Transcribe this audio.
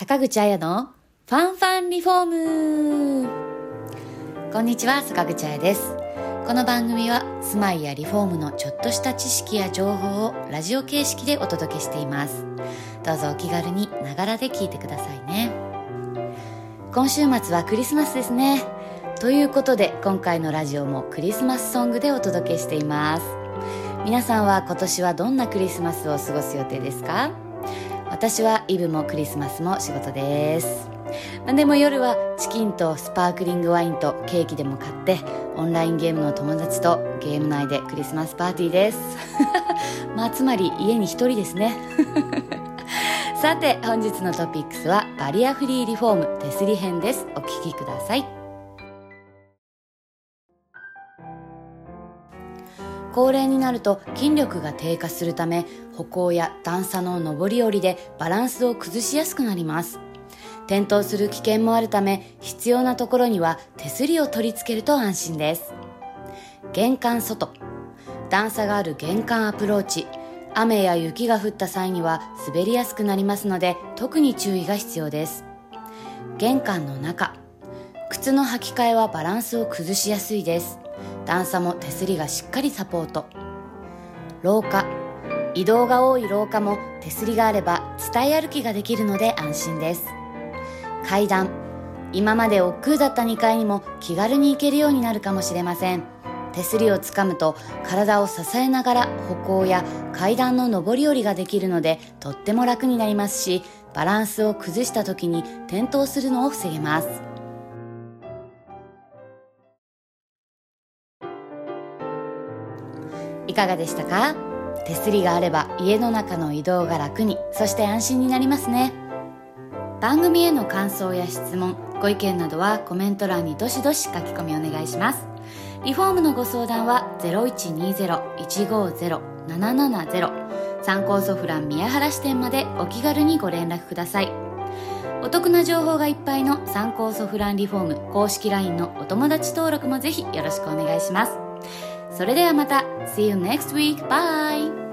坂口彩のファンファンリフォーム。こんにちは坂口彩です。この番組は住まいやリフォームのちょっとした知識や情報をラジオ形式でお届けしています。どうぞお気軽にながらで聞いてくださいね。今週末はクリスマスですね。ということで今回のラジオもクリスマスソングでお届けしています。皆さんは今年はどんなクリスマスを過ごす予定ですか？私はイブもクリスマスも仕事です。まあでも夜はチキンとスパークリングワインとケーキでも買ってオンラインゲームの友達とゲーム内でクリスマスパーティーです。まあつまり家に一人ですね。さて本日のトピックスはバリアフリーリフォーム手すり編です。お聞きください。高齢になると筋力が低下するため歩行や段差の上り下りでバランスを崩しやすくなります。転倒する危険もあるため必要なところには手すりを取り付けると安心です。玄関外段差がある玄関アプローチ雨や雪が降った際には滑りやすくなりますので特に注意が必要です。玄関の中靴の履き替えはバランスを崩しやすいです。段差も手すりがしっかりサポート。廊下。移動が多い廊下も手すりがあれば伝え歩きができるので安心です。階段。今まで億劫だった2階にも気軽に行けるようになるかもしれません。手すりをつかむと体を支えながら歩行や階段の上り下りができるのでとっても楽になりますしバランスを崩した時に転倒するのを防げます。いかがでしたか？手すりがあれば家の中の移動が楽にそして安心になりますね。番組への感想や質問ご意見などはコメント欄にどしどし書き込みお願いします。リフォームのご相談は0120-150-770参考ソフラン宮原支店までお気軽にご連絡ください。お得な情報がいっぱいの参考ソフランリフォーム公式 LINE のお友達登録もぜひよろしくお願いします。それではまた See you next week. Bye!